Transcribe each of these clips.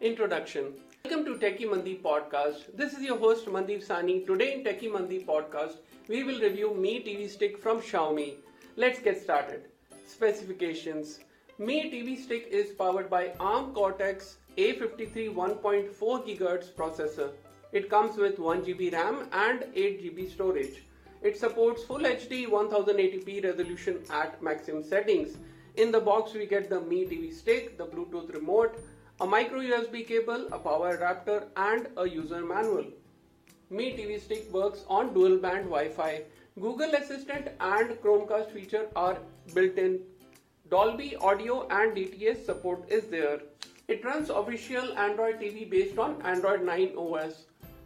Introduction Welcome to Techy Mandeep podcast. This is your host Mandeep Sahni. Today in Techy Mandeep podcast, we will review Mi TV Stick from Xiaomi. Let's get started. Specifications Mi TV Stick is powered by ARM Cortex A53 1.4 GHz processor. It comes with 1 GB RAM and 8 GB storage. It supports Full HD 1080p resolution at maximum settings. In the box, we get the Mi TV Stick, the Bluetooth micro USB cable, a power adapter, and a user manual. Mi TV Stick works on dual band Wi Fi. Google Assistant and Chromecast feature are built in. Dolby Audio and DTS support is there. It runs official Android TV based on Android 9 OS.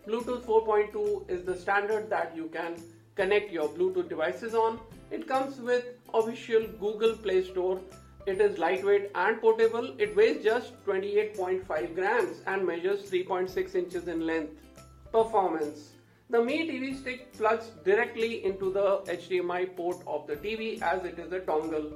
Bluetooth 4.2 is the standard that you can connect your Bluetooth devices on. It comes with official Google Play Store. It is lightweight and portable. It weighs just 28.5 grams and measures 3.6 inches in length. Performance The Mi TV stick plugs directly into the HDMI port of the TV as it is a dongle.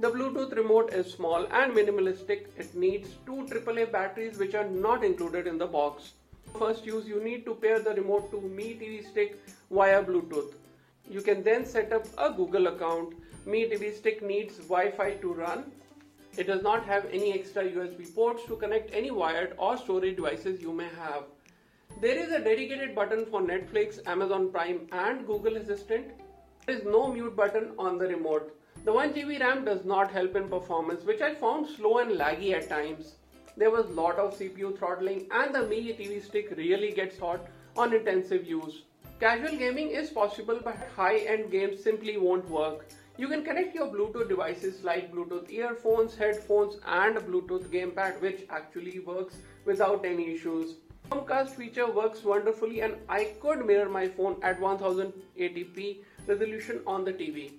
The Bluetooth remote is small and minimalistic. It needs two AAA batteries which are not included in the box. First use you need to pair the remote to Mi TV stick via Bluetooth. You can then set up a Google account. Mi TV stick needs Wi-Fi to run. It does not have any extra USB ports to connect any wired or storage devices you may have. There is a dedicated button for Netflix, Amazon Prime and Google Assistant. There is no mute button on the remote. The 1GB RAM does not help in performance which I found slow and laggy at times. There was a lot of CPU throttling and the Mi TV stick really gets hot on intensive use. Casual gaming is possible but high-end games simply won't work. You can connect your Bluetooth devices like Bluetooth earphones, headphones and Bluetooth gamepad which actually works without any issues. Chromecast feature works wonderfully and I could mirror my phone at 1080p resolution on the TV.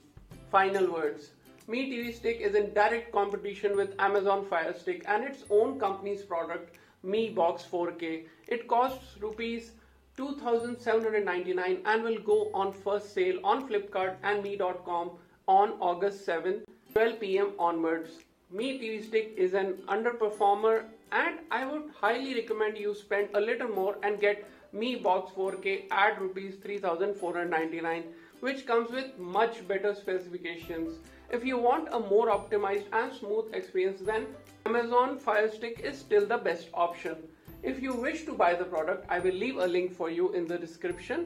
Final words. Mi TV Stick is in direct competition with Amazon Fire Stick and its own company's product Mi Box 4K. It costs rupees 2799 and will go on first sale on Flipkart and Mi.com on August 7, 12 pm onwards. Mi TV Stick is an underperformer and I would highly recommend you spend a little more and get Mi Box 4K at rupees 3499 which comes with much better specifications. If you want a more optimized and smooth experience then Amazon Fire Stick is still the best option. If you wish to buy the product, I will leave a link for you in the description.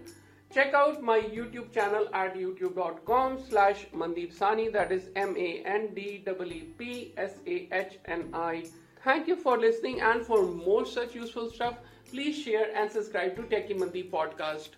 Check out my YouTube channel at youtube.com slash Mandeep Sahni that is M-A-N-D-E-P-S-A-H-N-I. Thank you for listening and for more such useful stuff, please share and subscribe to Techy Mandeep podcast.